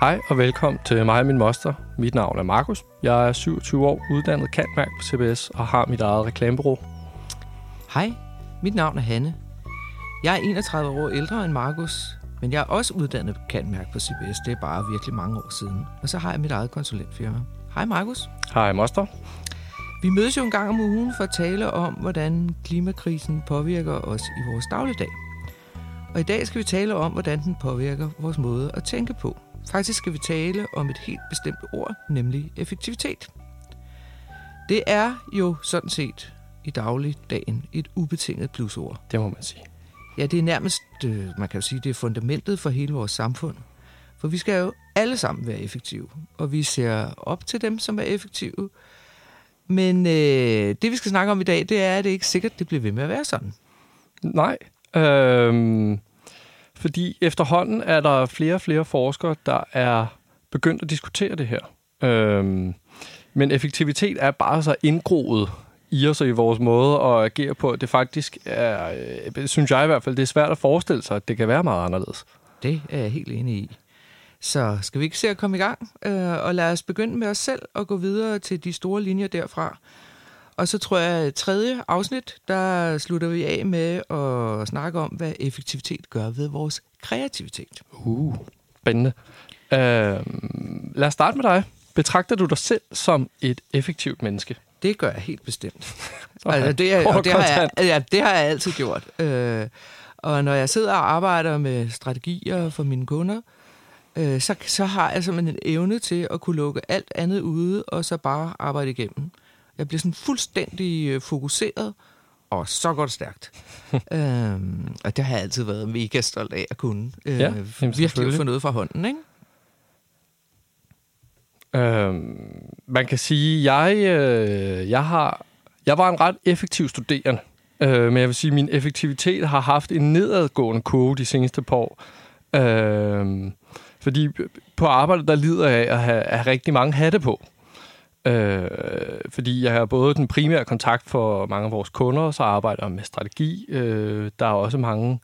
Hej og velkommen til mig og min moster. Mit navn er Markus. Jeg er 27 år, uddannet kantmærk på CBS og har mit eget reklamebureau. Hej, mit navn er Hanne. Jeg er 31 år ældre end Markus, men jeg er også uddannet kantmærk på CBS. Det er bare virkelig mange år siden. Og så har jeg mit eget konsulentfirma. Hej Markus. Hej moster. Vi mødes jo en gang om ugen for at tale om, hvordan klimakrisen påvirker os i vores dagligdag. Og i dag skal vi tale om, hvordan den påvirker vores måde at tænke på. Faktisk skal vi tale om et helt bestemt ord, nemlig effektivitet. Det er jo sådan set i dagligdagen et ubetinget plusord. Det må man sige. Ja, det er nærmest, øh, man kan jo sige, det er fundamentet for hele vores samfund. For vi skal jo alle sammen være effektive, og vi ser op til dem, som er effektive. Men øh, det, vi skal snakke om i dag, det er, at det ikke sikkert, det bliver ved med at være sådan. Nej. Øhm, fordi efterhånden er der flere og flere forskere, der er begyndt at diskutere det her. Øhm, men effektivitet er bare så indgroet i os og i vores måde at agere på. Det faktisk er, øh, synes jeg i hvert fald, det er svært at forestille sig, at det kan være meget anderledes. Det er jeg helt enig i. Så skal vi ikke se at komme i gang, øh, og lad os begynde med os selv og gå videre til de store linjer derfra. Og så tror jeg, at tredje afsnit, der slutter vi af med at snakke om, hvad effektivitet gør ved vores kreativitet. Uh, spændende. Uh, lad os starte med dig. Betragter du dig selv som et effektivt menneske? Det gør jeg helt bestemt. Okay. Altså, det, er, og det, har jeg, ja, det har jeg altid gjort. Uh, og når jeg sidder og arbejder med strategier for mine kunder, uh, så, så har jeg simpelthen en evne til at kunne lukke alt andet ude, og så bare arbejde igennem. Jeg bliver sådan fuldstændig øh, fokuseret, og så går det stærkt. øhm, og det har jeg altid været mega stolt af at kunne. Øh, ja, virkelig få noget fra hånden, ikke? Øhm, man kan sige, jeg øh, jeg har jeg var en ret effektiv studerende, øh, men jeg vil sige, at min effektivitet har haft en nedadgående kurve de seneste par år. Øh, fordi på arbejdet, der lider jeg af at have, at have rigtig mange hatte på. Øh, fordi jeg har både den primære kontakt for mange af vores kunder, så arbejder jeg med strategi. Øh, der er også mange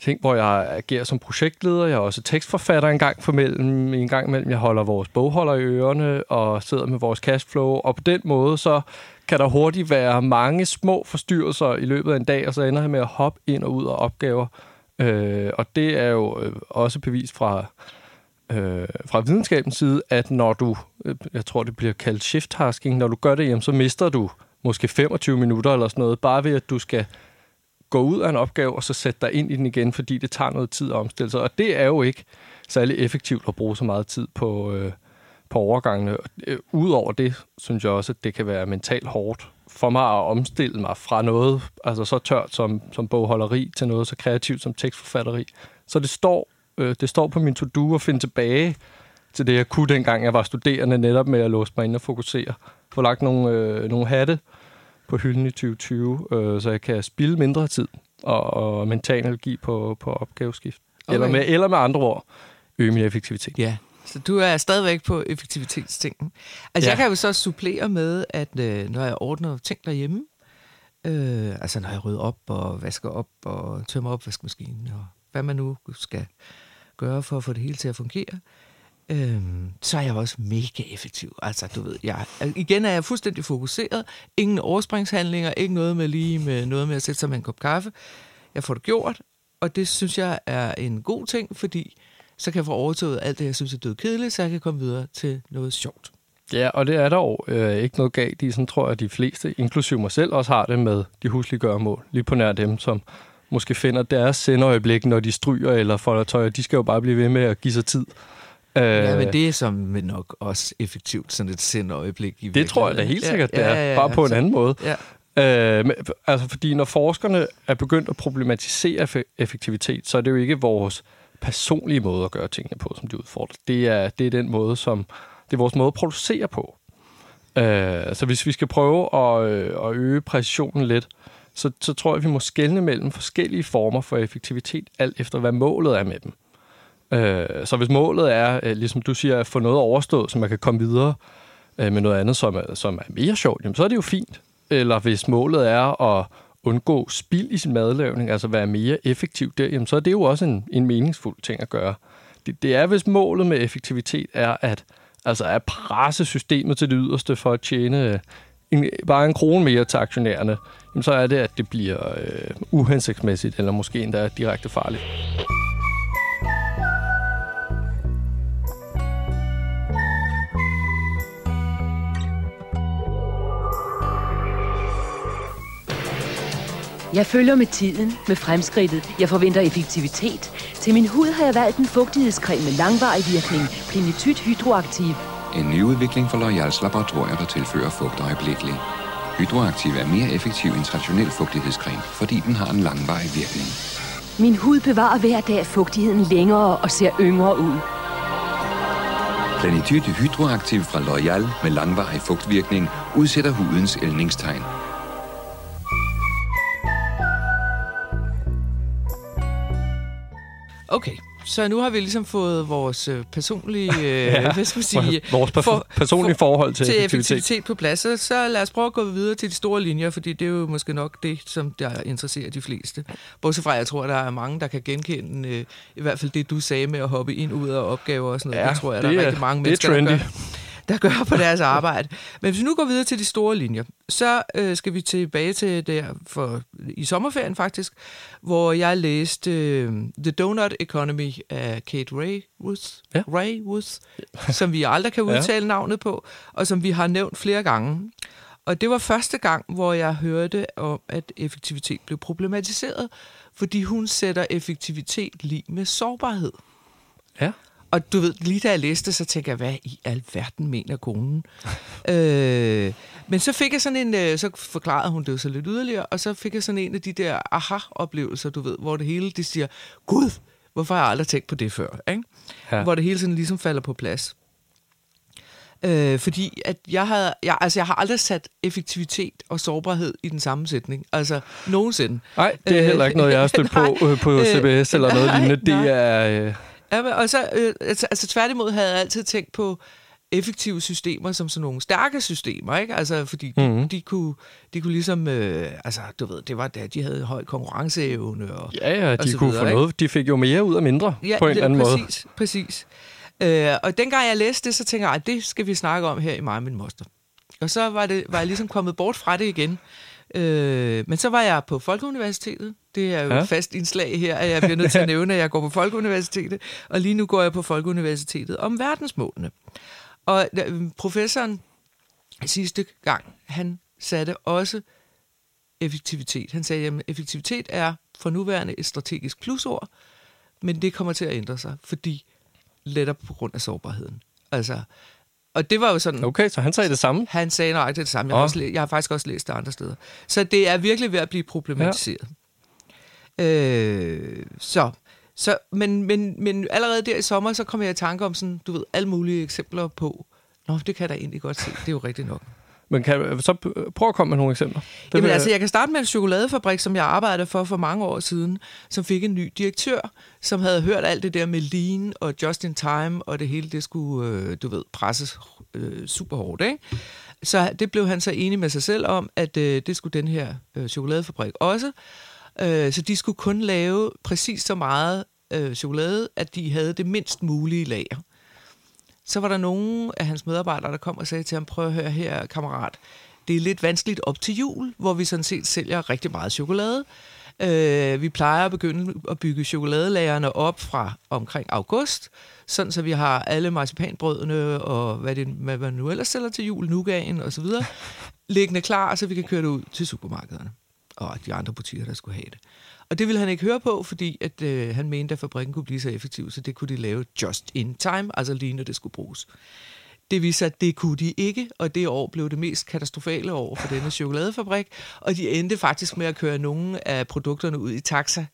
ting, hvor jeg agerer som projektleder. Jeg er også tekstforfatter en gang for mellem, en gang imellem. Jeg holder vores bogholder i ørerne og sidder med vores cashflow. Og på den måde, så kan der hurtigt være mange små forstyrrelser i løbet af en dag, og så ender jeg med at hoppe ind og ud af opgaver. Øh, og det er jo øh, også bevis fra øh, fra videnskabens side, at når du, øh, jeg tror det bliver kaldt shift-tasking, når du gør det, jamen, så mister du måske 25 minutter eller sådan noget, bare ved at du skal gå ud af en opgave og så sætte dig ind i den igen, fordi det tager noget tid at omstille sig. Og det er jo ikke særlig effektivt at bruge så meget tid på, øh, på overgangene. Øh, udover det, synes jeg også, at det kan være mentalt hårdt for mig at omstille mig fra noget altså så tørt som, som bogholderi til noget så kreativt som tekstforfatteri. Så det står øh, det står på min to-do at finde tilbage til det, jeg kunne dengang, jeg var studerende, netop med at låse mig ind og fokusere. Få lagt nogle, øh, nogle hatte på hylden i 2020, øh, så jeg kan spille mindre tid og, og mental energi på, på opgaveskift. Okay. Eller, med, eller med andre ord, øge min effektivitet. Ja, så du er stadigvæk på effektivitetstingen. Altså, ja. jeg kan jo så supplere med, at øh, når jeg ordner ting derhjemme, øh, altså når jeg rydder op og vasker op og tømmer opvaskemaskinen og hvad man nu skal gøre for at få det hele til at fungere, øhm, så er jeg også mega effektiv. Altså, du ved, jeg, igen er jeg fuldstændig fokuseret. Ingen overspringshandlinger, ikke noget med lige med noget med at sætte sig med en kop kaffe. Jeg får det gjort, og det synes jeg er en god ting, fordi så kan jeg få overtaget alt det, jeg synes er død kedeligt, så jeg kan komme videre til noget sjovt. Ja, og det er der jo øh, ikke noget galt i. Sådan tror jeg, at de fleste, inklusive mig selv, også har det med de huslige gøremål. Lige på nær dem, som måske finder deres sendeøjeblik, når de stryger eller folder tøj. De skal jo bare blive ved med at give sig tid. Ja, men det er som nok også effektivt, sådan et sendeøjeblik. I det tror jeg da helt sikkert, ja, det er. Ja, ja, ja, bare på en anden måde. Ja. Øh, men, altså, fordi når forskerne er begyndt at problematisere effektivitet, så er det jo ikke vores personlige måde at gøre tingene på, som de udfordrer. Det er, det er den måde, som det er vores måde at producere på. Øh, så hvis vi skal prøve at, øh, at øge præcisionen lidt, så, så tror jeg, vi må skelne mellem forskellige former for effektivitet, alt efter hvad målet er med dem. Øh, så hvis målet er, øh, ligesom du siger, at få noget overstået, så man kan komme videre øh, med noget andet, som er, som er mere sjovt, jamen, så er det jo fint. Eller hvis målet er at undgå spild i sin madlavning, altså være mere effektiv der, jamen, så er det jo også en, en meningsfuld ting at gøre. det, det er hvis målet med effektivitet er at, altså at presse systemet til det yderste for at tjene øh, en, bare en krone mere til aktionærerne, så er det, at det bliver øh, uhensigtsmæssigt, eller måske endda direkte farligt. Jeg følger med tiden, med fremskridtet. Jeg forventer effektivitet. Til min hud har jeg valgt en fugtighedscreme med langvarig virkning. Plinityt Hydroaktiv. En ny udvikling for L'Oreals laboratorier, der tilfører fugt øjeblikkeligt. Hydroaktiv er mere effektiv end traditionel fugtighedscreme, fordi den har en langvarig virkning. Min hud bevarer hver dag fugtigheden længere og ser yngre ud. Planityt Hydroaktiv fra L'Oreal med langvarig fugtvirkning udsætter hudens ældningstegn. Okay, så nu har vi ligesom fået vores øh, personlige, øh, ja, hvad skal sige, vores per- for, personlige for, forhold til, til effektivitet. effektivitet på plads. Så, så lad os prøve at gå videre til de store linjer, fordi det er jo måske nok det, som der interesserer de fleste. Bortset fra, jeg tror, der er mange, der kan genkende øh, i hvert fald det, du sagde med at hoppe ind ud af opgaver og sådan noget. Ja, det tror jeg, det der er, er rigtig mange det er mennesker, der trendy. gør der gør på deres arbejde. Men hvis vi nu går videre til de store linjer, så øh, skal vi tilbage til der for, i sommerferien faktisk, hvor jeg læste øh, The Donut Economy af Kate Raworth, Ja. Raworth som vi aldrig kan udtale ja. navnet på, og som vi har nævnt flere gange. Og det var første gang, hvor jeg hørte om, at effektivitet blev problematiseret, fordi hun sætter effektivitet lige med sårbarhed. Ja. Og du ved, lige da jeg læste, så tænkte jeg, hvad i alverden mener konen? øh, men så fik jeg sådan en, øh, så forklarede hun det jo så lidt yderligere, og så fik jeg sådan en af de der aha-oplevelser, du ved, hvor det hele, det siger, Gud, hvorfor har jeg aldrig tænkt på det før? Ikke? Ja. Hvor det hele sådan ligesom falder på plads. Øh, fordi at jeg, havde, jeg, altså jeg har aldrig sat effektivitet og sårbarhed i den samme sætning. Altså nogensinde. Nej, det er heller ikke noget, jeg har stødt på øh, på øh, CBS eller noget lignende. Det er... Øh, Ja, og så, øh, altså, altså tværtimod havde jeg altid tænkt på effektive systemer som sådan nogle stærke systemer, ikke? Altså, fordi de, Mhm. mm-hmm. de, kunne, de kunne ligesom, øh, altså, du ved, det var da de havde høj konkurrenceevne og... ja, ja, de kunne videre, få ikke? noget. De fik jo mere ud af mindre Ja, på en eller anden måde. præcis, præcis. Øh, og dengang jeg læste det, så tænkte jeg, at det skal vi snakke om her i mig og min moster. Og så var, det, var jeg ligesom kommet bort fra det igen. Øh, men så var jeg på Folkeuniversitetet. Det er jo Ja. et fast indslag her, at jeg bliver nødt til at nævne, at jeg går på Folkeuniversitetet. Og lige nu går jeg på Folkeuniversitetet om verdensmålene. Og øh, professoren sidste gang, han satte også effektivitet. Han sagde, at effektivitet er for nuværende et strategisk plusord, men det kommer til at ændre sig, fordi lettere på grund af sårbarheden. Altså, og det var jo sådan, Okay, så han sagde det samme. han sagde nøjagtigt det samme. Jeg har, Åh. også, jeg har faktisk også læst det andre steder. Så det er virkelig ved at blive problematiseret. Ja. Øh, så, så men, men, men allerede der i sommer, så kom jeg i tanke om sådan, du ved, alle mulige eksempler på, Nå, det kan jeg da egentlig godt se. Det er jo rigtigt nok. Men kan, så prøv at komme med nogle eksempler. Det Jamen vil- altså, jeg kan starte med en chokoladefabrik, som jeg arbejdede for for mange år siden, som fik en ny direktør, som havde hørt alt det der med lean og just in time, og det hele, det skulle, øh, du ved, presses øh, super hårdt, ikke? Så det blev han så enig med sig selv om, at øh, det skulle den her øh, chokoladefabrik også. Øh, så de skulle kun lave præcis så meget øh, chokolade, at de havde det mindst mulige lager. Så var der nogen af hans medarbejdere, der kom og sagde til ham, prøv at høre her, kammerat, det er lidt vanskeligt op til jul, hvor vi sådan set sælger rigtig meget chokolade. Øh, vi plejer at begynde at bygge chokoladelagerne op fra omkring august, sådan så vi har alle marcipanbrødene og hvad, det, hvad man nu ellers sælger til jul, nougaten og så videre, liggende klar, så vi kan køre det ud til supermarkederne og de andre butikker, der skulle have det. Og det ville han ikke høre på, fordi at, øh, han mente, at fabrikken kunne blive så effektiv, så det kunne de lave just in time, altså lige når det skulle bruges. Det viste sig, at det kunne de ikke, og det år blev det mest katastrofale år for denne chokoladefabrik, og de endte faktisk med at køre nogle af produkterne ud i taxa.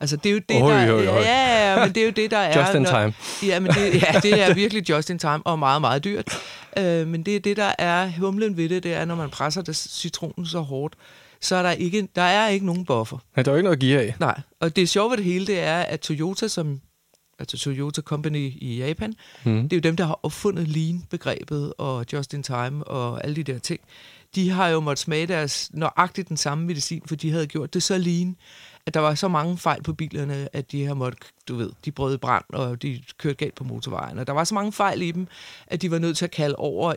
Altså det er jo det, Oj, der, oj, oj. Ja, ja, men det er jo det, der er... Just in når- time. Ja, men det, ja, det er virkelig just in time, og meget, meget dyrt. Øh, men det er det, der er humlen ved det, det er, når man presser det, citronen så hårdt, så er der ikke, der er ikke nogen buffer. Ja, der er jo ikke noget at give af. Nej, og det sjove ved det hele, det er, at Toyota, som, altså Toyota Company i Japan, Mm. det er jo dem, der har opfundet lean-begrebet og just in time og alle de der ting. De har jo måttet smage deres nøjagtigt den samme medicin, for de havde gjort det så lean, at der var så mange fejl på bilerne, at de har måttet, du ved, de brød i brand, og de kørte galt på motorvejen. Og der var så mange fejl i dem, at de var nødt til at kalde over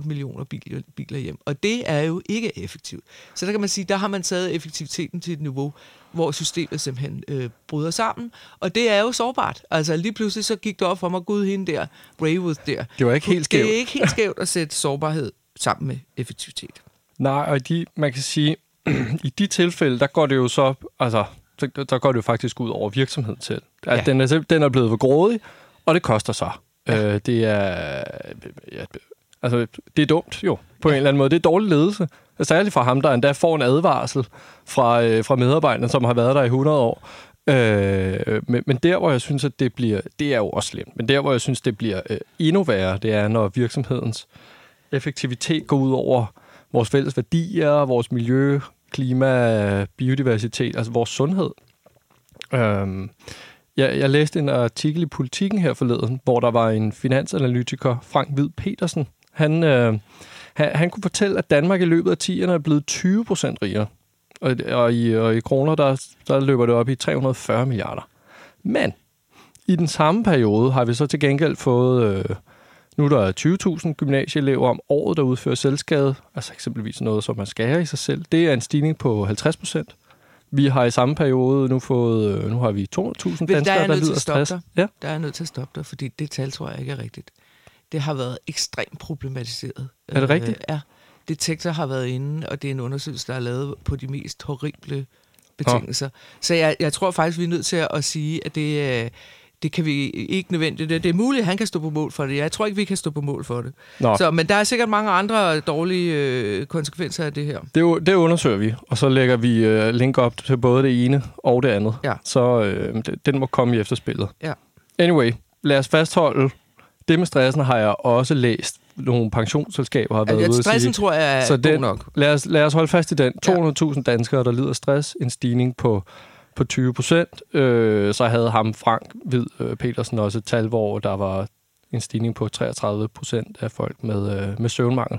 1,8 millioner biler, biler hjem. Og det er jo ikke effektivt. Så der kan man sige, der har man taget effektiviteten til et niveau, hvor systemet simpelthen øh, bryder sammen. Og det er jo sårbart. Altså lige pludselig så gik det op for mig, gud hende der, Raywood der. Det var ikke helt skævt. Det er ikke helt skævt at sætte sårbarhed sammen med effektivitet. Nej, og de, man kan sige, i de tilfælde, der går det jo så, altså, der, der går det jo faktisk ud over virksomheden til. Altså, ja. den, er, den er blevet for grådig, og det koster så. Ja. Øh, det er, ja, altså, det er dumt jo, på ja. en eller anden måde. Det er dårlig ledelse. Særligt fra ham, der endda får en advarsel fra, øh, fra medarbejderne, som har været der i 100 år. Øh, men, men der, hvor jeg synes, at det bliver... Det er jo også slemt. Men der, hvor jeg synes, det bliver øh, endnu værre, det er, når virksomhedens effektivitet går ud over vores fælles værdier, vores miljø, klima, biodiversitet, altså vores sundhed. Øhm, jeg, jeg læste en artikel i Politiken her forleden, hvor der var en finansanalytiker, Frank Hvid Petersen. Han, øh, han, han kunne fortælle, at Danmark i løbet af 10'erne er blevet 20 procent rigere. Og, og, i, og i kroner, der, der løber det op i 340 milliarder. Men i den samme periode har vi så til gengæld fået... Øh, nu er der 20.000 gymnasieelever om året, der udfører selvskade, altså eksempelvis noget, som man skærer i sig selv. Det er en stigning på 50 procent. Vi har i samme periode nu fået, øh, nu har vi 200.000 danskere, der, der lider stress. Ja. Der er nødt til at stoppe dig, fordi det tal tror jeg ikke er rigtigt. Det har været ekstremt problematiseret. Er det rigtigt? Øh, ja. Detektor har været inde, og det er en undersøgelse, der er lavet på de mest horrible betingelser. Ja. Så jeg, jeg tror faktisk, vi er nødt til at sige, at det, øh, det kan vi ikke nødvendigt. Det, det er muligt, at han kan stå på mål for det. Jeg tror ikke, vi kan stå på mål for det. Nå. Så, men der er sikkert mange andre dårlige øh, konsekvenser af det her. Det, det undersøger vi, og så lægger vi øh, link op til både det ene og det andet. Ja. Så øh, den må komme i efterspillet. Ja. Anyway, lad os fastholde. Det med stressen har jeg også læst. Nogle pensionsselskaber har været ja, ude at sige. Stressen tror jeg er så den, god nok. Lad os, lad os holde fast i den. 200.000 danskere, der lider stress. En stigning på på 20 procent. Øh, så havde ham Frank Hvid øh, Petersen også et tal, hvor der var en stigning på 33 procent af folk med, øh, med søvnmangel.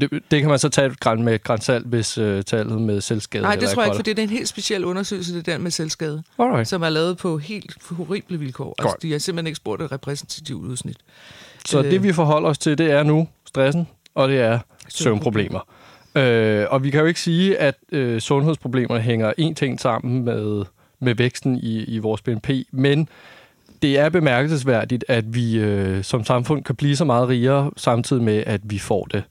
Det, det kan man så tage græn med grænsalt, hvis øh, tallet med selvskade... Nej, det tror jeg ikke, for det er en helt speciel undersøgelse, det der med selvskade, Alright. som er lavet på helt horrible vilkår. Altså, Godt. Altså, de har simpelthen ikke spurgt et repræsentativt udsnit. Så øh, det, vi forholder os til, det er nu stressen, og det er søvnproblemer. Øh, og vi kan jo ikke sige, at øh, sundhedsproblemer hænger en ting sammen med, med væksten i, i vores BNP, men det er bemærkelsesværdigt, at vi øh, som samfund kan blive så meget rigere, samtidig med, at vi får det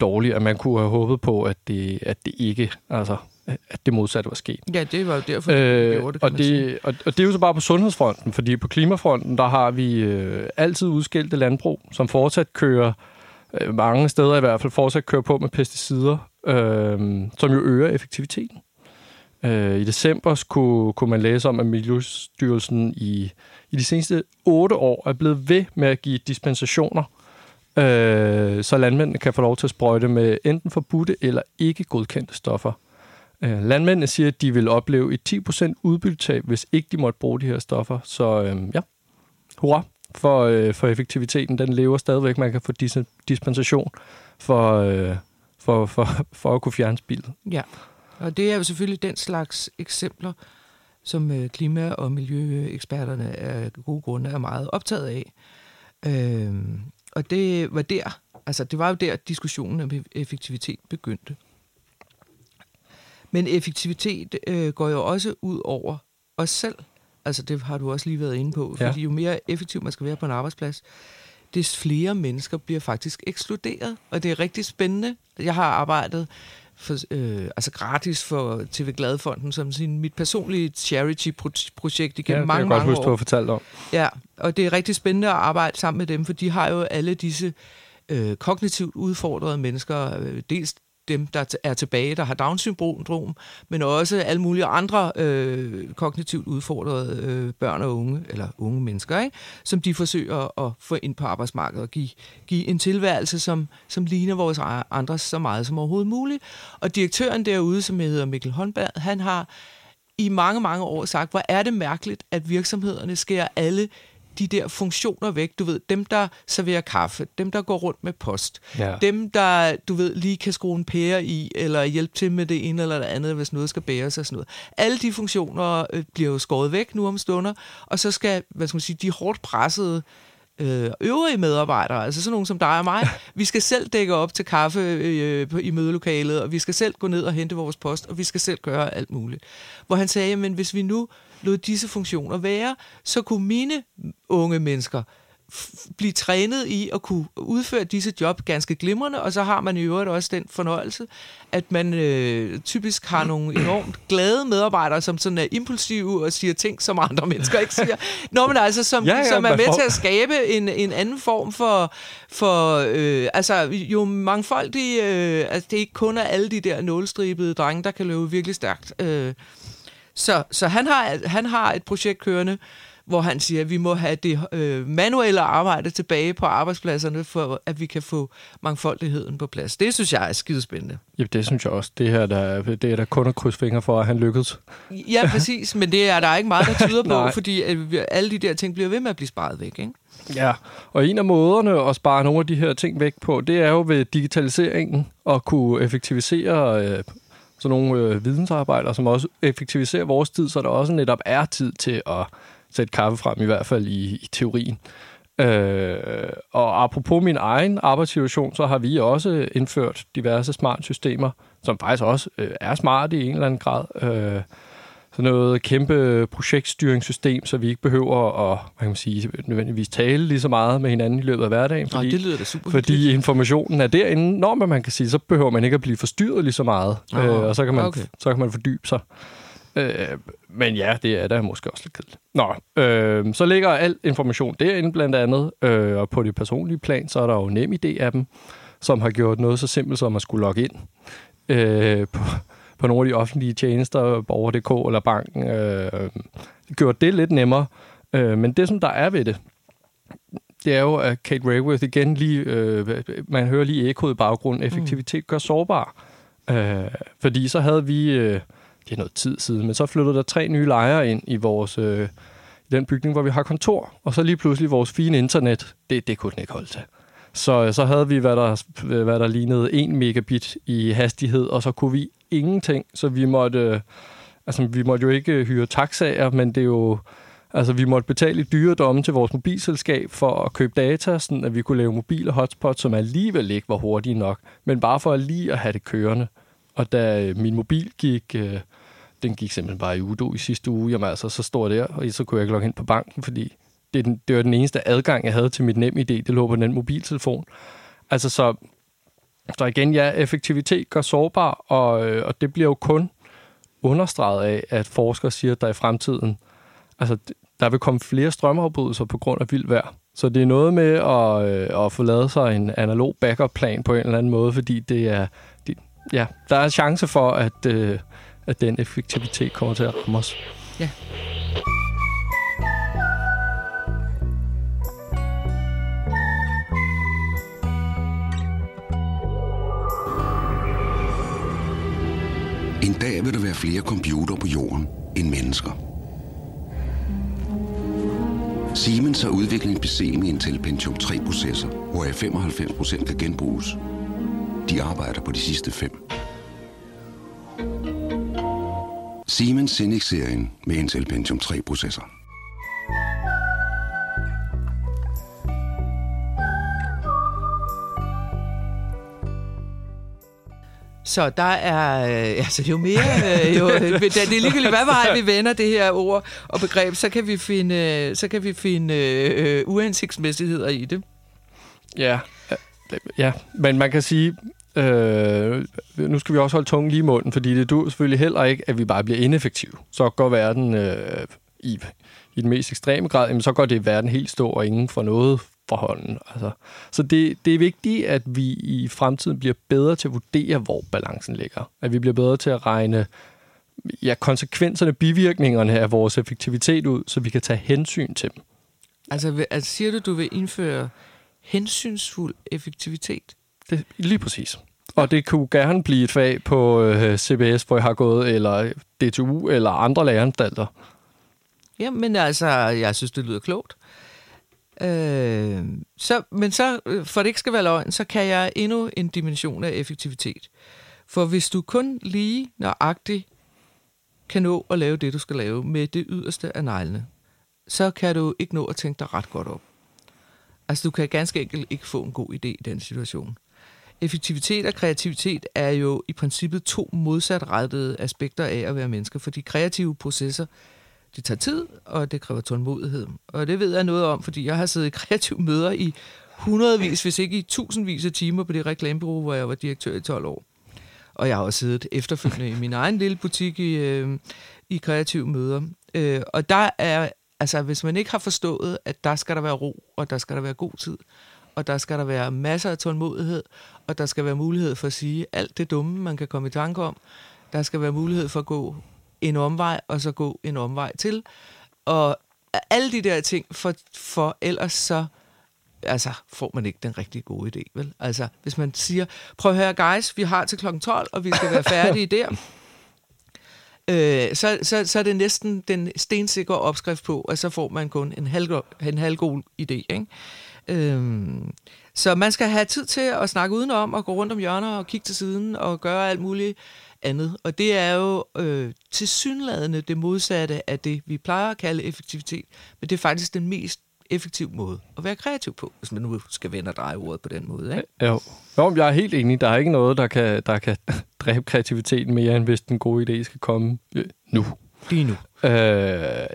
dårligt, at man kunne have håbet på, at det, at det ikke, altså, at det modsatte var sket. Ja, det var jo derfor, øh, det gjorde det, og det, og, og det er jo så bare på sundhedsfronten, fordi på klimafronten, der har vi øh, altid udskilte landbrug, som fortsat kører øh, Øh, mange steder i hvert fald fortsat kører på med pesticider, øh, som jo øger effektiviteten. Øh, I december kunne, kunne man læse om, at Miljøstyrelsen i, i de seneste otte år er blevet ved med at give dispensationer, øh, så landmændene kan få lov til at sprøjte med enten forbudte eller ikke godkendte stoffer. Øh, landmændene siger, at de vil opleve et 10% udbyttetab, hvis ikke de måtte bruge de her stoffer. Så øh, ja, hurra for, øh, for effektiviteten. Den lever stadigvæk. Man kan få dis- dispensation for, øh, for, for, for at kunne fjerne spildet. Ja, og det er jo selvfølgelig den slags eksempler, som øh, klima- og miljøeksperterne af gode grunde er meget optaget af. Øh, og det var der, altså det var jo der, diskussionen om effektivitet begyndte. Men effektivitet øh, går jo også ud over os selv. Altså det har du også lige været inde på. Fordi ja. jo mere effektiv man skal være på en arbejdsplads, des flere mennesker bliver faktisk ekskluderet. Og det er rigtig spændende. Jeg har arbejdet for, øh, altså gratis for TV Gladfonden som sin, mit personlige charity-projekt igennem ja, mange, mange år. det kan jeg godt huske, du har fortalt om. Ja, og det er rigtig spændende at arbejde sammen med dem, for de har jo alle disse øh, kognitivt udfordrede mennesker, øh, dels dem, der er tilbage, der har Down-syndrom, men også alle mulige andre øh, kognitivt udfordrede øh, børn og unge, eller unge mennesker, ikke? som de forsøger at få ind på arbejdsmarkedet og give, give en tilværelse, som, som ligner vores andres så meget som overhovedet muligt. Og direktøren derude, som hedder Mikkel Holmberg, han har i mange, mange år sagt, hvor er det mærkeligt, at virksomhederne skærer alle de der funktioner væk. Du ved, dem, der serverer kaffe, dem, der går rundt med post, Ja. dem, der, du ved, lige kan skrue en pære i, eller hjælpe til med det ene eller det andet, hvis noget skal bæres og sådan noget. Alle de funktioner øh, bliver jo skåret væk nu om stunder, og så skal, hvad skal man sige, de hårdt pressede øh, øvrige medarbejdere, altså sådan nogen som dig og mig, vi skal selv dække op til kaffe øh, i mødelokalet, og vi skal selv gå ned og hente vores post, og vi skal selv gøre alt muligt. Hvor han sagde, men hvis vi nu lod disse funktioner være, så kunne mine unge mennesker blive trænet i at kunne udføre disse job ganske glimrende, og så har man i øvrigt også den fornøjelse, at man øh, typisk har nogle enormt glade medarbejdere, som sådan er impulsive og siger ting, som andre mennesker ikke siger. Nå, men altså, som, Ja, ja, som er med får- til at skabe en, en anden form for, for øh, altså jo mangfoldige, øh, altså det er ikke kun er alle de der nålstribede drenge, der kan løbe virkelig stærkt. Øh, så, så han, har, han har et projekt kørende, hvor han siger, at vi må have det øh, manuelle arbejde tilbage på arbejdspladserne, for at vi kan få mangfoldigheden på plads. Det synes jeg er skidespændende. Ja, det synes jeg også. Det her der, det er der kun at krydse fingre for, at han lykkedes. Ja, præcis, men det er der ikke meget, der tyder på, fordi vi- alle de der ting bliver ved med at blive sparet væk. Ikke? Ja, og en af måderne at spare nogle af de her ting væk på, det er jo ved digitaliseringen at kunne effektivisere øh, sådan nogle øh, vidensarbejder, som også effektiviserer vores tid, så der også netop er tid til at sætte kaffe frem, i hvert fald i, i teorien. Øh, og apropos min egen arbejdssituation, så har vi også indført diverse smart systemer, som faktisk også øh, er smarte i en eller anden grad. Øh, sådan noget kæmpe projektstyringssystem, så vi ikke behøver at hvad kan man sige, nødvendigvis tale lige så meget med hinanden i løbet af hverdagen. Fordi, det lyder da super fordi informationen er derinde. Når man, man kan sige, så behøver man ikke at blive forstyrret lige så meget. Nå, øh, og så kan, man, okay. så kan man fordybe sig. Øh, men ja, det er da måske også lidt kedeligt. Nå, øh, så ligger al information derinde blandt andet, øh, og på det personlige plan, så er der jo NemID-appen, som har gjort noget så simpelt som at skulle logge ind øh, på, på nogle af de offentlige tjenester, Borger.dk eller banken. Øh, gjort det lidt nemmere. Øh, men det, som der er ved det, det er jo, at Kate Rayworth igen lige, øh, man hører lige ekkoet i baggrunden, effektivitet gør sårbar. Øh, fordi så havde vi, øh, det er noget tid siden, men så flyttede der tre nye lejere ind i vores, øh, i den bygning, hvor vi har kontor. Og så lige pludselig vores fine internet, det, det kunne den ikke holde til. Så, så havde vi, hvad der, hvad der lignede 1 megabit i hastighed, og så kunne vi ingenting. Så vi måtte, øh, altså, vi måtte jo ikke hyre taxaer, men det er jo, altså, vi måtte betale i dyre domme til vores mobilselskab for at købe data, sådan at vi kunne lave mobile hotspots, som alligevel ikke var hurtige nok, men bare for lige at have det kørende. Og da øh, min mobil gik, øh, den gik simpelthen bare i udo i sidste uge, jamen altså, så står der, og så kunne jeg ikke logge ind på banken, fordi det, er den, det var den eneste adgang, jeg havde til mit nem idé, det lå på den mobiltelefon. Altså så, så igen, ja, effektivitet gør sårbar, og, øh, og det bliver jo kun understreget af, at forskere siger, at der i fremtiden, altså der vil komme flere strømafbrydelser på grund af vildt vejr. Så det er noget med at, øh, at få lavet sig en analog backup-plan på en eller anden måde, fordi det er, det, ja, der er chance for, at, øh, at den effektivitet kommer til at ramme os. Ja. En dag vil der være flere computer på jorden end mennesker. Siemens har udviklet en PC med Intel Pentium 3-processor, hvoraf 95% kan genbruges. De arbejder på de sidste fem. Siemens Zenix-serien med Intel Pentium 3-processor. Så der er, øh, altså jo mere, øh, jo, øh, det er ligegyldigt, hvad vej vi vender det her ord og begreb, så kan vi finde, øh, så kan vi finde øh, uhensigtsmæssigheder i det. Ja, øh, ja, men man kan sige, øh, nu skal vi også holde tungen lige i munden, fordi det du selvfølgelig heller ikke, at vi bare bliver ineffektive. Så går verden øh, i, i den mest ekstreme grad, jamen, så går det verden helt stå, og ingen får noget for hånden. Altså, så det, det er vigtigt, at vi i fremtiden bliver bedre til at vurdere, hvor balancen ligger. At vi bliver bedre til at regne ja, konsekvenserne, bivirkningerne af vores effektivitet ud, så vi kan tage hensyn til dem. Altså, altså siger du, du vil indføre hensynsfuld effektivitet? Det, lige præcis. Og det kunne gerne blive et fag på øh, CBS, hvor jeg har gået, eller DTU, eller andre læreanstalter. Jamen altså, jeg synes, det lyder klogt. Øh, så, men så, øh, for det ikke skal være løgn, så kan jeg endnu en dimension af effektivitet. For hvis du kun lige nøjagtigt kan nå at lave det, du skal lave med det yderste af neglene, så kan du ikke nå at tænke dig ret godt op. Altså, du kan ganske enkelt ikke få en god idé i den situation. Effektivitet og kreativitet er jo i princippet to modsatrettede aspekter af at være mennesker, for de kreative processer, det tager tid, og det kræver tålmodighed. Og det ved jeg noget om, fordi jeg har siddet i kreative møder i hundredvis, hvis ikke i tusindvis af timer på det reklamebureau, hvor jeg var direktør i 12 år. Og jeg har også siddet efterfølgende i min egen lille butik i, øh, i kreative møder. Øh, og der er, altså hvis man ikke har forstået, at der skal der være ro, og der skal der være god tid, og der skal der være masser af tålmodighed, og der skal være mulighed for at sige alt det dumme, man kan komme i tanke om. Der skal være mulighed for at gå en omvej, og så gå en omvej til. Og alle de der ting, for, for ellers så altså, får man ikke den rigtig gode idé, vel? Altså, hvis man siger, prøv at høre, guys, vi har til klokken 12, og vi skal være færdige der, øh, så, så, så er det næsten den stensikre opskrift på, at så får man kun en halv, en halv god idé, ikke? Øhm, så man skal have tid til at snakke udenom og gå rundt om hjørner og kigge til siden og gøre alt muligt andet. Og det er jo øh, tilsyneladende det modsatte af det, vi plejer at kalde effektivitet. Men det er faktisk den mest effektive måde at være kreativ på, hvis man nu skal vende og dreje ordet på den måde. Ikke? Jo. jo, jeg er helt enig. Der er ikke noget, der kan, der kan dræbe kreativiteten mere, end hvis den gode idé skal komme øh, nu. Lige nu. Øh,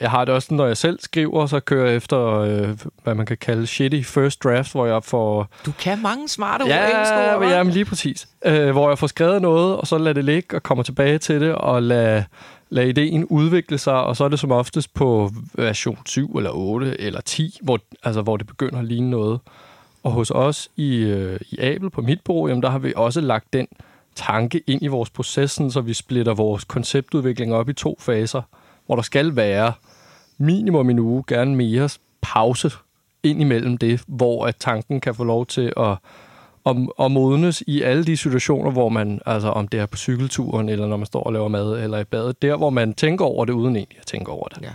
jeg har det også, når jeg selv skriver, så kører jeg efter, øh, hvad man kan kalde shitty first draft, hvor jeg får... Du kan mange smarte ja, ord, ja, men lige præcis. Øh, hvor jeg får skrevet noget, og så lader det ligge og kommer tilbage til det, og lad, lad ideen udvikle sig, og så er det som oftest på version 7 eller 8 eller 10, hvor, altså, hvor det begynder at ligne noget. Og hos os i, øh, i Abel på mit bureau, jamen, der har vi også lagt den tanke ind i vores proces, så vi splitter vores konceptudvikling op i to faser hvor der skal være minimum en uge, gerne mere pause ind imellem det, hvor at tanken kan få lov til at, at, at modnes i alle de situationer, hvor man, altså om det er på cykelturen, eller når man står og laver mad, eller i badet, der hvor man tænker over det, uden egentlig at tænke over det.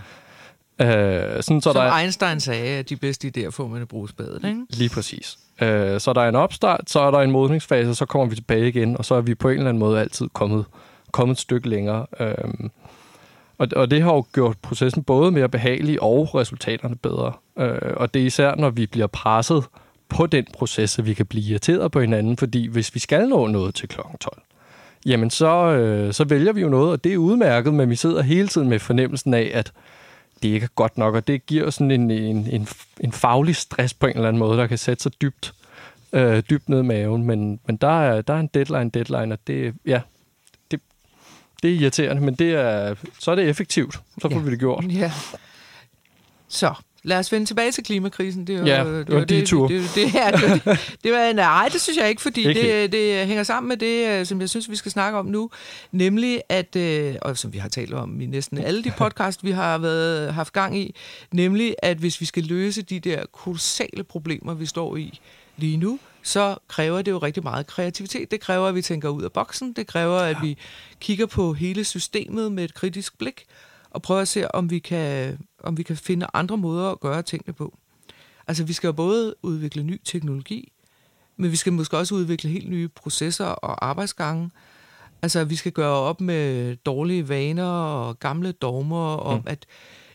Ja. Øh, sådan, så Som der er, Einstein sagde, at de bedste idéer får man i brugsbadet, ikke? Lige præcis. Øh, så der er en opstart, så er der en modningsfase, så kommer vi tilbage igen, og så er vi på en eller anden måde altid kommet, kommet et stykke længere. Øh, og, og det har jo gjort processen både mere behagelig og resultaterne bedre. Øh, og det er især, når vi bliver presset på den proces, at vi kan blive irriteret på hinanden, fordi hvis vi skal nå noget til kl. 12, jamen så, øh, så vælger vi jo noget, og det er udmærket, men vi sidder hele tiden med fornemmelsen af, at det ikke er godt nok, og det giver sådan en, en, en, en faglig stress på en eller anden måde, der kan sætte sig dybt, øh, dybt ned i maven. Men, men der, er, der er en deadline, deadline, og det, ja, det er irriterende, men det er, så er det effektivt. Så får ja. vi det gjort. Ja. Så, lad os vende tilbage til klimakrisen. Det, var, ja, det, det var det, tur. Det, det, det, ja, det, det, det var, nej, det synes jeg ikke, fordi ikke. Det, det hænger sammen med det, øh, som jeg synes, vi skal snakke om nu. Nemlig, at, øh, og som vi har talt om i næsten alle de podcast, vi har været, haft gang i, nemlig, at hvis vi skal løse de der kolossale problemer, vi står i lige nu, så kræver det jo rigtig meget kreativitet. Det kræver, at vi tænker ud af boksen. Det kræver, at vi kigger på hele systemet med et kritisk blik og prøver at se, om vi kan, om vi kan finde andre måder at gøre tingene på. Altså, vi skal jo både udvikle ny teknologi, men vi skal måske også udvikle helt nye processer og arbejdsgange. Altså, vi skal gøre op med dårlige vaner og gamle dogmer om, mm. at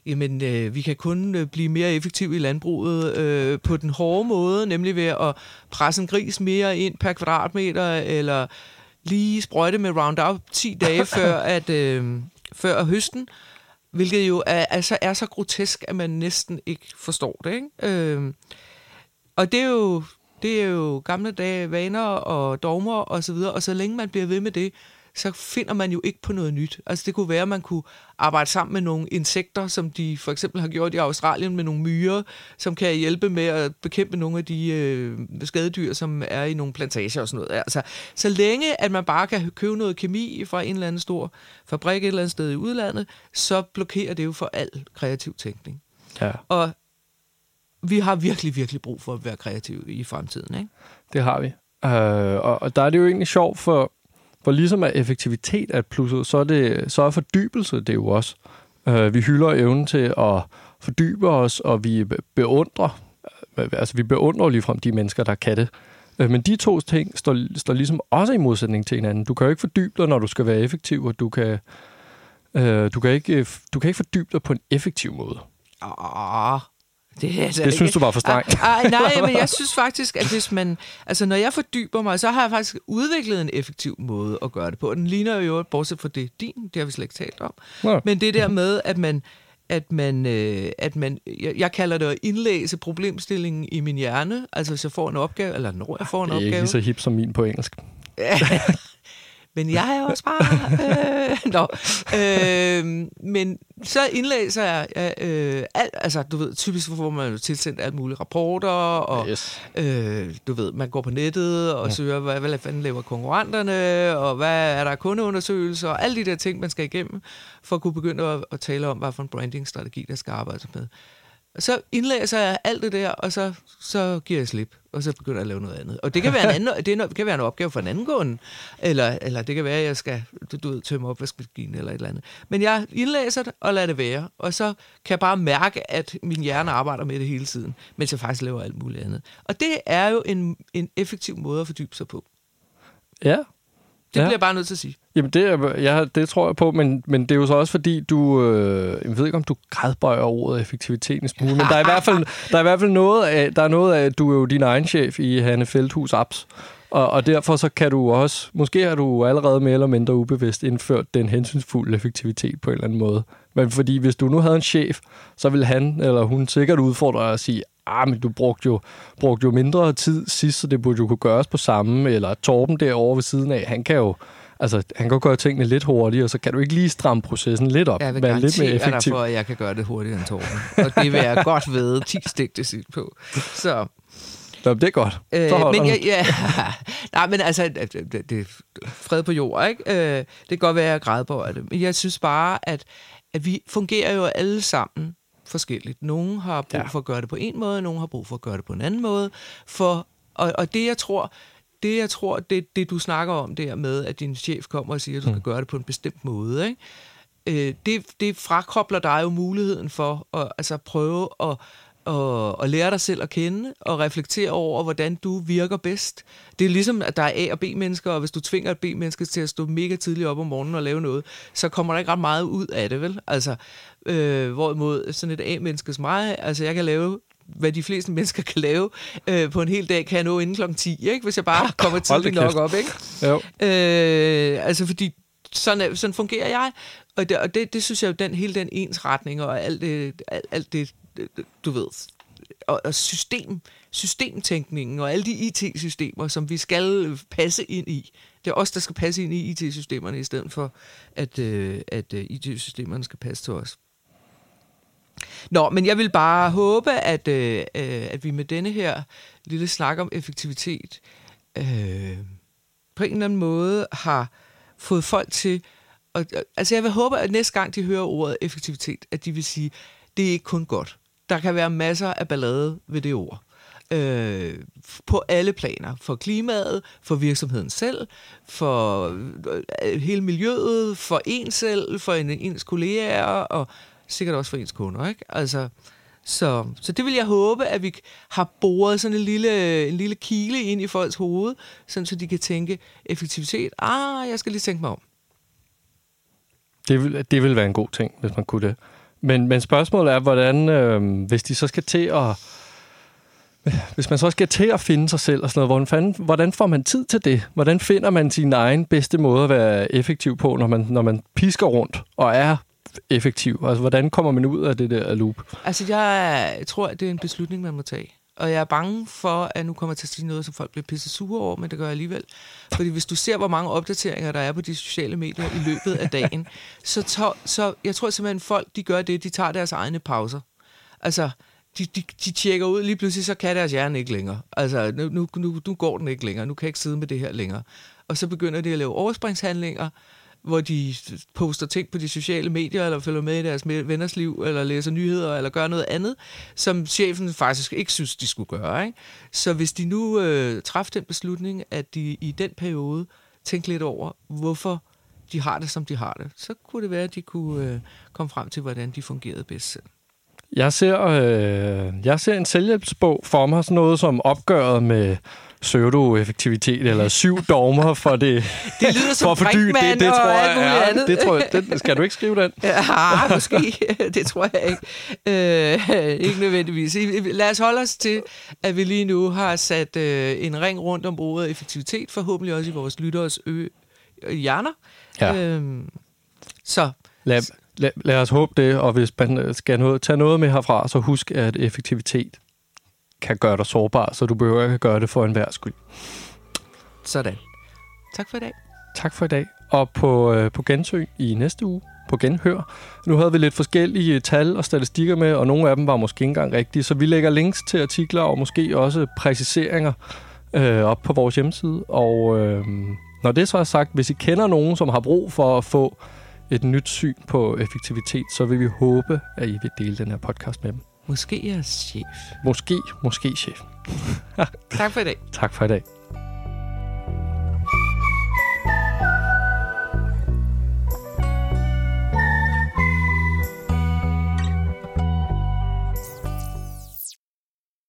jamen, øh, vi kan kun øh, blive mere effektive i landbruget øh, på den hårde måde, nemlig ved at presse en gris mere ind per kvadratmeter, eller lige sprøjte med Roundup 10 dage før, at, øh, før høsten, hvilket jo er, altså er så grotesk, at man næsten ikke forstår det. Ikke? Øh, og det er jo det er jo gamle dage, vaner og dogmer og så videre, og så længe man bliver ved med det, så finder man jo ikke på noget nyt. Altså det kunne være, at man kunne arbejde sammen med nogle insekter, som de for eksempel har gjort i Australien med nogle myrer, som kan hjælpe med at bekæmpe nogle af de øh, skadedyr, som er i nogle plantager og sådan noget. Altså, så længe at man bare kan købe noget kemi fra en eller anden stor fabrik et eller andet sted i udlandet, så blokerer det jo for al kreativ tænkning. Ja. Og vi har virkelig, virkelig brug for at være kreative i fremtiden, ikke? Det har vi. Uh, og, og der er det jo egentlig sjovt, for for ligesom at effektivitet er plusset, så er, det, så er fordybelse det jo også. Øh, vi hylder evnen til at fordybe os, og vi beundrer øh, altså vi beundrer ligefrem de mennesker, der kan det. Øh, men de to ting står, står ligesom også i modsætning til hinanden. Du kan jo ikke fordybe dig, når du skal være effektiv, og du kan, øh, du kan, ikke, du kan ikke fordybe dig på en effektiv måde. Ah, ah, ah, ah det, altså Det synes du var for strengt. Ej, ej, nej, men jeg synes faktisk, at hvis man... Altså, når jeg fordyber mig, så har jeg faktisk udviklet en effektiv måde at gøre det på. Den ligner jo, bortset fra det din, det har vi slet ikke talt om. Nå. Men det der med, at man... At man, øh, at man jeg, jeg kalder det at indlæse problemstillingen i min hjerne. Altså, hvis jeg får en opgave, eller når jeg får en Det er ikke opgave. lige så hip som min på engelsk. Men jeg er også bare... Øh, nå. Øh, men så indlæser jeg øh, alt, altså du ved, typisk får man jo tilsendt alle mulige rapporter, og Yes. øh, du ved, man går på nettet og ja. søger, hvad, hvad fanden laver konkurrenterne, og hvad er der kundeundersøgelser, og alle de der ting, man skal igennem, for at kunne begynde at, at tale om, hvad for en brandingstrategi, der skal arbejdes med. Så indlæser jeg alt det der, og så, så giver jeg slip, og så begynder jeg at lave noget andet. Og det kan være en, anden, det kan være en opgave for en anden kunde, eller, eller det kan være, at jeg skal du, du ved, tømme opvaskemaskinen eller et eller andet. Men jeg indlæser det og lader det være, og så kan jeg bare mærke, at min hjerne arbejder med det hele tiden, mens jeg faktisk laver alt muligt andet. Og det er jo en, en effektiv måde at fordybe sig på. Ja. Det Ja. bliver jeg bare nødt til at sige. Jamen, det, er, ja, det tror jeg på, men, men det er jo så også fordi, du... Øh, jeg ved ikke, om du gradbøjer ordet effektivitet en smule, men der er i hvert fald, der er i hvert fald noget af, der er noget af, at du er jo din egen chef i Hanne Feldhus Apps, og, og derfor så kan du også, måske har du allerede mere eller mindre ubevidst indført den hensynsfulde effektivitet på en eller anden måde. Men fordi hvis du nu havde en chef, så ville han eller hun sikkert udfordre dig og sige, ah, men du brugte jo, brugte jo mindre tid sidst, så det burde jo kunne gøres på samme, eller Torben derovre ved siden af, han kan jo Altså, han kan gøre tingene lidt hurtigere, så kan du ikke lige stramme processen lidt op, Jeg vil være lidt mere garantere dig effektiv. for, at jeg kan gøre det hurtigere end Torben. Og det vil jeg godt ved 10 stik til sit på. Så, Nå, det er godt. Øh, men jeg, ja, nej, men altså, det, det, det, fred på jord, ikke? Øh, det kan godt være, at jeg grædbøjer det. Men jeg synes bare, at, at vi fungerer jo alle sammen forskelligt. Nogle har brug for at gøre det på en måde, nogle har brug for at gøre det på en anden måde. For, og, og det, jeg tror, det, jeg tror, det, det du snakker om der med, at din chef kommer og siger, at du skal Mm. gøre det på en bestemt måde, ikke? Øh, det, det frakobler dig jo muligheden for at altså, prøve at, at, at lære dig selv at kende og reflektere over, hvordan du virker bedst. Det er ligesom, at der er A- og B-mennesker, og hvis du tvinger et B-menneske til at stå mega tidligt op om morgenen og lave noget, så kommer der ikke ret meget ud af det, vel? Altså, øh, hvorimod sådan et A-menneske som mig, altså jeg kan lave hvad de fleste mennesker kan lave øh, på en hel dag, kan jeg nå inden klokken 10, ikke? hvis jeg bare kommer tidligt nok op. Ikke? Jo. Øh, altså fordi sådan, sådan fungerer jeg, og det, og det, det synes jeg jo, den, hele den ensretning og alt det, alt, alt det du ved, og, og system, systemtænkningen og alle de IT-systemer, som vi skal passe ind i. Det er os, der skal passe ind i IT-systemerne, i stedet for, at, øh, at øh, IT-systemerne skal passe til os. Nå, men jeg vil bare håbe, at, øh, øh, at vi med denne her lille snak om effektivitet øh, på en eller anden måde har fået folk til... Og, altså jeg vil håbe, at næste gang de hører ordet effektivitet, at de vil sige, det er ikke kun godt. Der kan være masser af ballade ved det ord. Øh, på alle planer. For klimaet, for virksomheden selv, for øh, øh, hele miljøet, for en selv, for en, ens kolleger, og sikkert også for ens kunder. Ikke? Altså, så, så det vil jeg håbe, at vi har boret sådan en lille, en lille kile ind i folks hoved, sådan så de kan tænke effektivitet. Ah, jeg skal lige tænke mig om. Det vil, det vil være en god ting, hvis man kunne det. Men, men spørgsmålet er, hvordan, øh, hvis de så skal til at... Hvis man så skal til at finde sig selv og sådan noget, hvordan, fanden, hvordan får man tid til det? Hvordan finder man sin egen bedste måde at være effektiv på, når man, når man pisker rundt og er effektiv? Altså, hvordan kommer man ud af det der loop? Altså, jeg, jeg tror, at det er en beslutning, man må tage. Og jeg er bange for, at nu kommer jeg til at sige noget, som folk bliver pisse sure over, men det gør jeg alligevel. Fordi hvis du ser, hvor mange opdateringer der er på de sociale medier i løbet af dagen, så, to, så jeg tror simpelthen, at folk de gør det, de tager deres egne pauser. Altså, de, de, de tjekker ud, lige pludselig så kan deres hjerne ikke længere. Altså, nu, nu, nu, nu går den ikke længere, nu kan jeg ikke sidde med det her længere. Og så begynder de at lave overspringshandlinger, hvor de poster ting på de sociale medier, eller følger med i deres venners liv, eller læser nyheder, eller gør noget andet, som chefen faktisk ikke synes, de skulle gøre. Ikke? Så hvis de nu øh, træffer den beslutning, at de i den periode tænker lidt over, hvorfor de har det, som de har det, så kunne det være, at de kunne øh, komme frem til, hvordan de fungerede bedst selv. Jeg ser, øh, jeg ser en selvhjælpsbog for mig, sådan noget som opgøret med pseudo-effektivitet, eller syv dogmer for det. Det lyder som for det, det og tror jeg, ja, andet. det tror jeg, den, skal du ikke skrive den? Ja, måske. det tror jeg ikke. Øh, ikke nødvendigvis. Lad os holde os til, at vi lige nu har sat øh, en ring rundt om ordet effektivitet, forhåbentlig også i vores lytteres ø- øh, hjerner. Ja. Øhm, så Lad, lad, lad os håbe det, og hvis man skal noget, tage noget med herfra, så husk, at effektivitet kan gøre dig sårbar, så du behøver ikke at gøre det for enhver skyld. sådan. Tak for i dag. Tak for i dag, og på, øh, på gensøg i næste uge, på genhør. Nu havde vi lidt forskellige tal og statistikker med, og nogle af dem var måske ikke engang rigtige, så vi lægger links til artikler og måske også præciseringer øh, op på vores hjemmeside. Og øh, når det så er sagt, hvis I kender nogen, som har brug for at få et nyt syn på effektivitet, så vil vi håbe, at I vil dele den her podcast med dem. Måske jeres chef. Måske, måske chef. Tak for i dag. Tak for i dag.